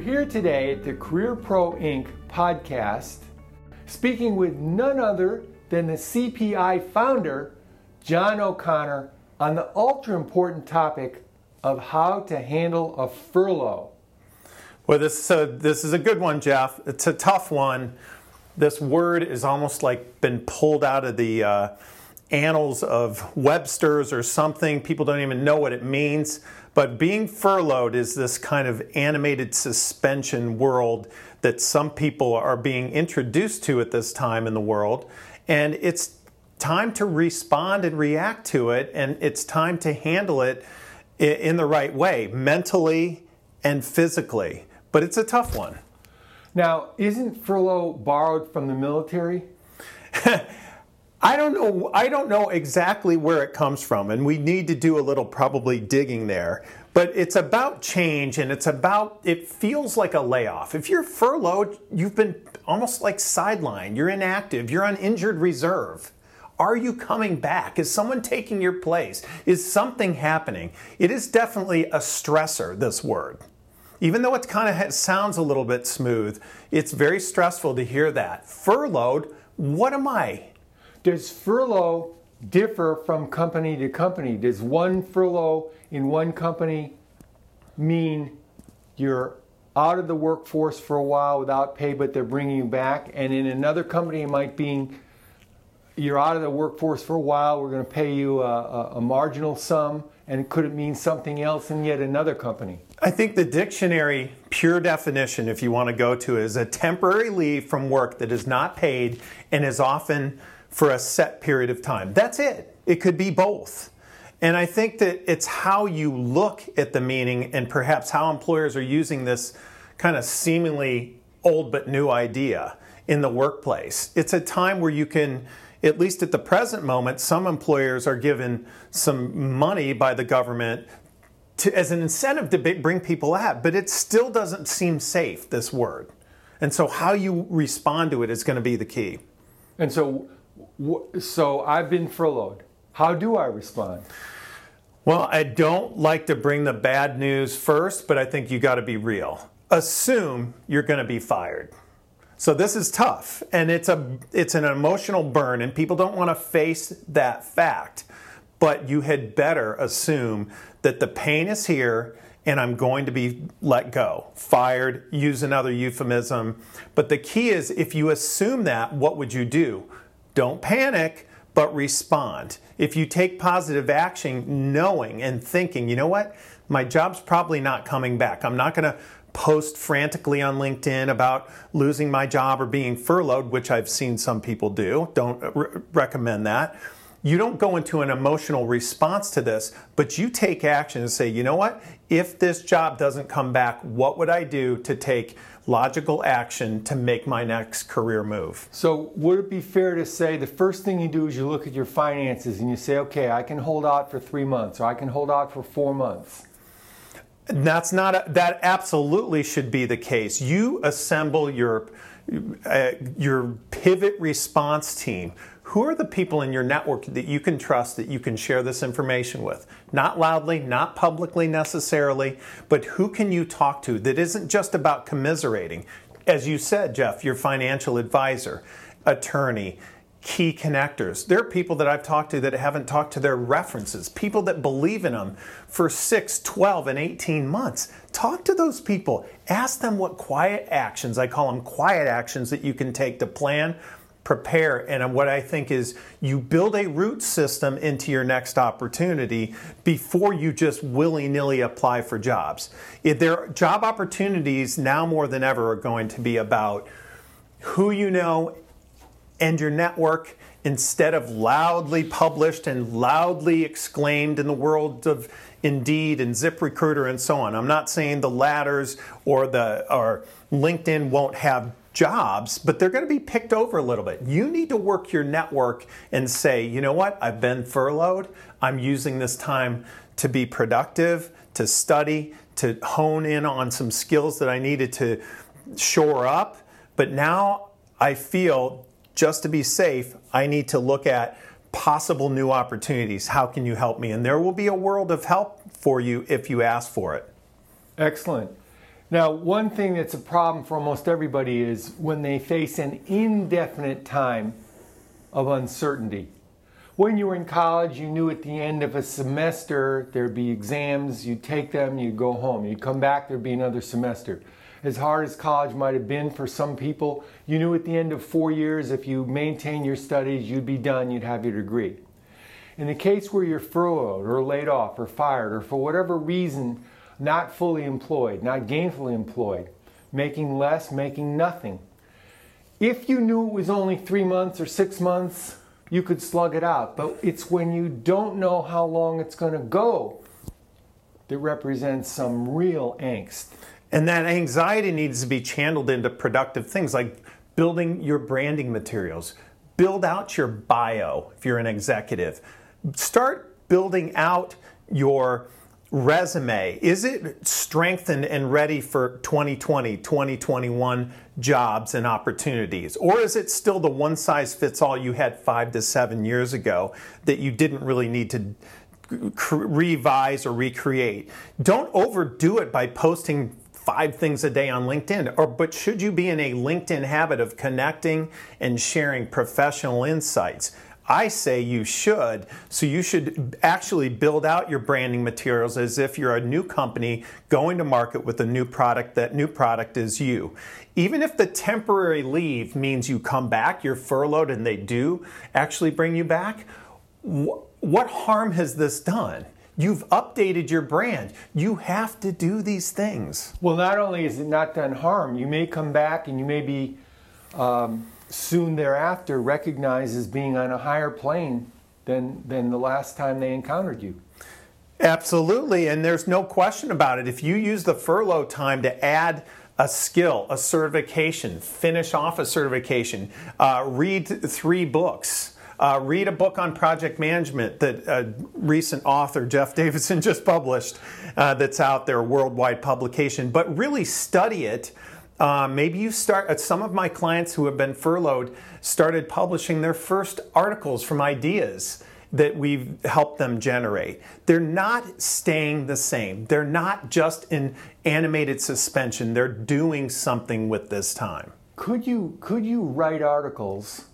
here today at the Career Pro Inc. podcast, speaking with none other than the CPI founder, John O'Connor, on the ultra important topic of how to handle a furlough. Well, this, so this is a good one, Jeff. It's a tough one. This word is almost like been pulled out of the uh, annals of Webster's or something. People don't even know what it means. But being furloughed is this kind of animated suspension world that some people are being introduced to at this time in the world. And it's time to respond and react to it, and it's time to handle it in the right way, mentally and physically. But it's a tough one. Now, isn't furlough borrowed from the military? I don't know. I don't know exactly where it comes from, and we need to do a little probably digging there. But it's about change, and it's about. It feels like a layoff. If you're furloughed, you've been almost like sidelined. You're inactive. You're on injured reserve. Are you coming back? Is someone taking your place? Is something happening? It is definitely a stressor. This word, even though it kind of sounds a little bit smooth, it's very stressful to hear that furloughed. What am I? Does furlough differ from company to company? Does one furlough in one company mean you're out of the workforce for a while without pay, but they're bringing you back? And in another company, it might be you're out of the workforce for a while, we're going to pay you a, a, a marginal sum, and could it mean something else in yet another company? I think the dictionary pure definition, if you want to go to, is a temporary leave from work that is not paid and is often for a set period of time. That's it. It could be both. And I think that it's how you look at the meaning and perhaps how employers are using this kind of seemingly old but new idea in the workplace. It's a time where you can, at least at the present moment, some employers are given some money by the government to, as an incentive to bring people out, but it still doesn't seem safe, this word. And so, how you respond to it is going to be the key. And so, so I've been furloughed. How do I respond? Well, I don't like to bring the bad news first, but I think you got to be real. Assume you're going to be fired. So this is tough and it's a it's an emotional burn and people don't want to face that fact. But you had better assume that the pain is here and I'm going to be let go, fired, use another euphemism. But the key is if you assume that, what would you do? Don't panic, but respond. If you take positive action, knowing and thinking, you know what, my job's probably not coming back. I'm not going to post frantically on LinkedIn about losing my job or being furloughed, which I've seen some people do. Don't uh, re- recommend that. You don't go into an emotional response to this, but you take action and say, you know what? If this job doesn't come back, what would I do to take logical action to make my next career move. So, would it be fair to say the first thing you do is you look at your finances and you say, okay, I can hold out for three months or I can hold out for four months? That's not, a, that absolutely should be the case. You assemble your, uh, your pivot response team who are the people in your network that you can trust that you can share this information with? Not loudly, not publicly necessarily, but who can you talk to that isn't just about commiserating? As you said, Jeff, your financial advisor, attorney, key connectors. There are people that I've talked to that haven't talked to their references, people that believe in them for 6, 12, and 18 months. Talk to those people. Ask them what quiet actions, I call them quiet actions, that you can take to plan prepare. And uh, what I think is you build a root system into your next opportunity before you just willy nilly apply for jobs. If there are job opportunities now more than ever are going to be about who you know and your network instead of loudly published and loudly exclaimed in the world of Indeed and ZipRecruiter and so on. I'm not saying the ladders or the or LinkedIn won't have jobs, but they're going to be picked over a little bit. You need to work your network and say, you know what, I've been furloughed. I'm using this time to be productive, to study, to hone in on some skills that I needed to shore up. But now I feel just to be safe, I need to look at possible new opportunities. How can you help me? And there will be a world of help for you if you ask for it. Excellent. Now, one thing that's a problem for almost everybody is when they face an indefinite time of uncertainty. When you were in college, you knew at the end of a semester there'd be exams, you'd take them, you'd go home. You'd come back, there'd be another semester. As hard as college might have been for some people, you knew at the end of four years if you maintained your studies, you'd be done, you'd have your degree. In the case where you're furloughed or laid off or fired or for whatever reason not fully employed, not gainfully employed, making less, making nothing. If you knew it was only three months or six months, you could slug it out. But it's when you don't know how long it's going to go that represents some real angst. And that anxiety needs to be channeled into productive things like building your branding materials, build out your bio if you're an executive, start building out your resume. Is it strengthened and ready for 2020 2021 jobs and opportunities? Or is it still the one size fits all you had five to seven years ago that you didn't really need to revise or recreate? Don't overdo it by posting five things a day on LinkedIn or but should you be in a LinkedIn habit of connecting and sharing professional insights I say you should. So you should actually build out your branding materials as if you're a new company going to market with a new product. That new product is you. Even if the temporary leave means you come back, you're furloughed, and they do actually bring you back, what harm has this done? You've updated your brand. You have to do these things. Well, not only is it not done harm, you may come back and you may be. Um, soon thereafter recognized as being on a higher plane than, than the last time they encountered you. Absolutely, and there's no question about it. If you use the furlough time to add a skill, a certification, finish off a certification, uh, read three books, uh, read a book on project management that a recent author, Jeff Davidson, just published uh, that's out there, worldwide publication, but really study it uh, maybe you start, uh, some of my clients who have been furloughed started publishing their first articles from ideas that we've helped them generate. They're not staying the same. They're not just in animated suspension. They're doing something with this time. Could you could you write articles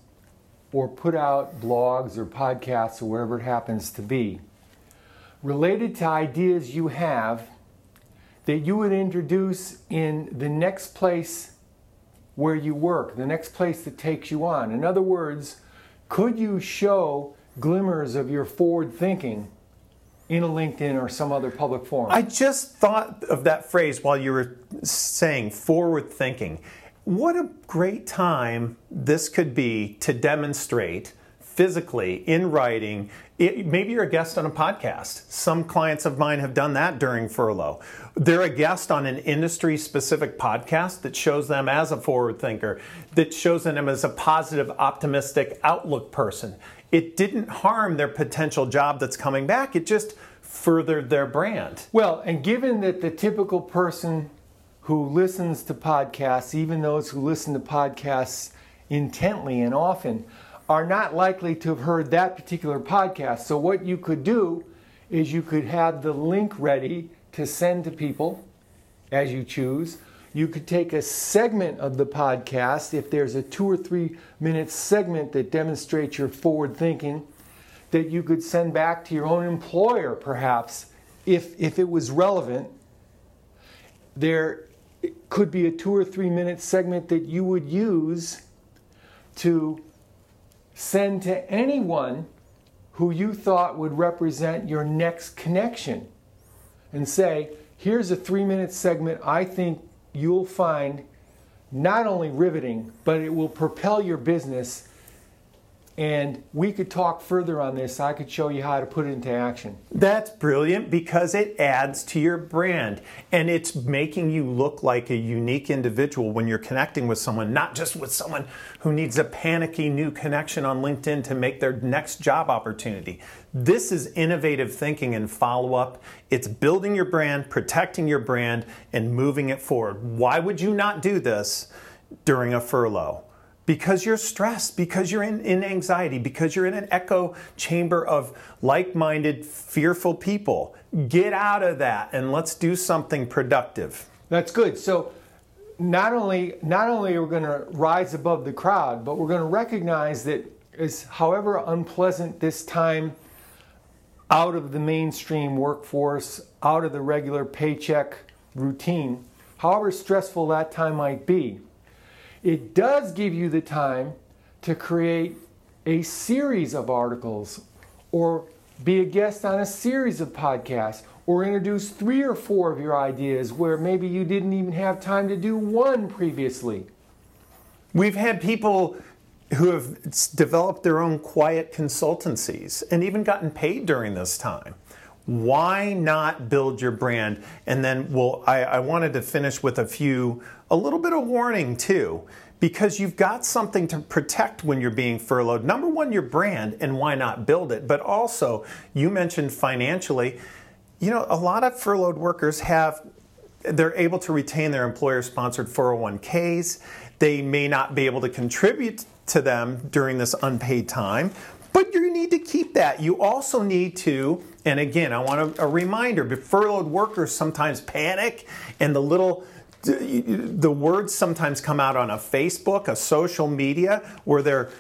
or put out blogs or podcasts or whatever it happens to be related to ideas you have that you would introduce in the next place where you work, the next place that takes you on. In other words, could you show glimmers of your forward thinking in a LinkedIn or some other public forum? I just thought of that phrase while you were saying forward thinking. What a great time this could be to demonstrate physically in writing. It, maybe you're a guest on a podcast. Some clients of mine have done that during furlough. They're a guest on an industry specific podcast that shows them as a forward thinker, that shows them as a positive, optimistic outlook person. It didn't harm their potential job that's coming back, it just furthered their brand. Well, and given that the typical person who listens to podcasts, even those who listen to podcasts intently and often, are not likely to have heard that particular podcast. So, what you could do is you could have the link ready to send to people as you choose. You could take a segment of the podcast, if there's a two or three minute segment that demonstrates your forward thinking, that you could send back to your own employer, perhaps, if, if it was relevant. There could be a two or three minute segment that you would use to send to anyone who you thought would represent your next connection and say, here's a three minute segment I think you'll find not only riveting, but it will propel your business and we could talk further on this. I could show you how to put it into action. That's brilliant because it adds to your brand and it's making you look like a unique individual when you're connecting with someone, not just with someone who needs a panicky new connection on LinkedIn to make their next job opportunity. This is innovative thinking and follow up. It's building your brand, protecting your brand, and moving it forward. Why would you not do this during a furlough? Because you're stressed, because you're in, in anxiety, because you're in an echo chamber of like minded, fearful people. Get out of that and let's do something productive. That's good. So not only not only are we going to rise above the crowd, but we're going to recognize that as however unpleasant this time out of the mainstream workforce, out of the regular paycheck routine, however stressful that time might be, it does give you the time to create a series of articles or be a guest on a series of podcasts or introduce three or four of your ideas where maybe you didn't even have time to do one previously. We've had people who have developed their own quiet consultancies and even gotten paid during this time. Why not build your brand? And then, well, I, I wanted to finish with a few, a little bit of warning too because you've got something to protect when you're being furloughed. Number one, your brand, and why not build it? But also, you mentioned financially, you know, a lot of furloughed workers have, they're able to retain their employer sponsored 401ks. They may not be able to contribute to them during this unpaid time, but you need to keep that. You also need to, and again, I want a, a reminder, furloughed workers sometimes panic and the little, the words sometimes come out on a Facebook, a social media, where they're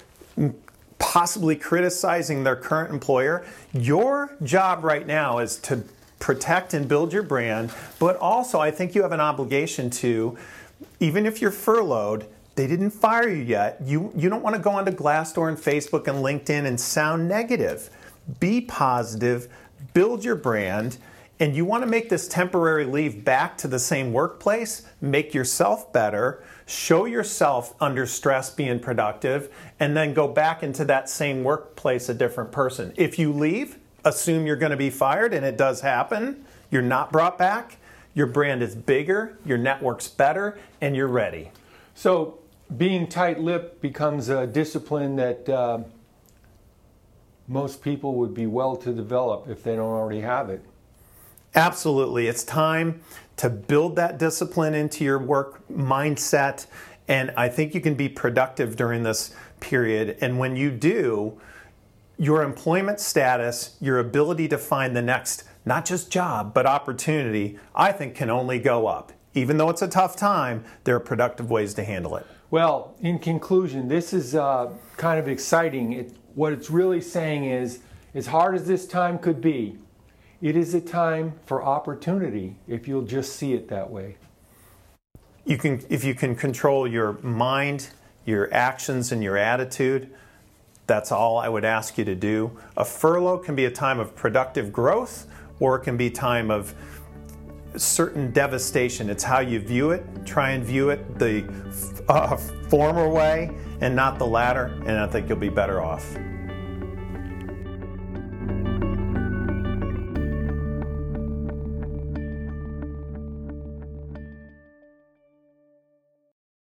possibly criticizing their current employer. Your job right now is to protect and build your brand, but also I think you have an obligation to, even if you're furloughed, they didn't fire you yet. You, you don't want to go onto Glassdoor and Facebook and LinkedIn and sound negative. Be positive, build your brand, and you want to make this temporary leave back to the same workplace, make yourself better, show yourself under stress being productive, and then go back into that same workplace a different person. If you leave, assume you're going to be fired, and it does happen, you're not brought back, your brand is bigger, your network's better, and you're ready. So, being tight lipped becomes a discipline that uh, most people would be well to develop if they don't already have it. Absolutely. It's time to build that discipline into your work mindset. And I think you can be productive during this period. And when you do, your employment status, your ability to find the next, not just job, but opportunity, I think can only go up. Even though it's a tough time, there are productive ways to handle it. Well, in conclusion, this is uh, kind of exciting. It, what it's really saying is, as hard as this time could be, it is a time for opportunity if you'll just see it that way. You can, if you can control your mind, your actions, and your attitude, that's all I would ask you to do. A furlough can be a time of productive growth or it can be time of certain devastation. It's how you view it. Try and view it the uh, former way and not the latter, and I think you'll be better off.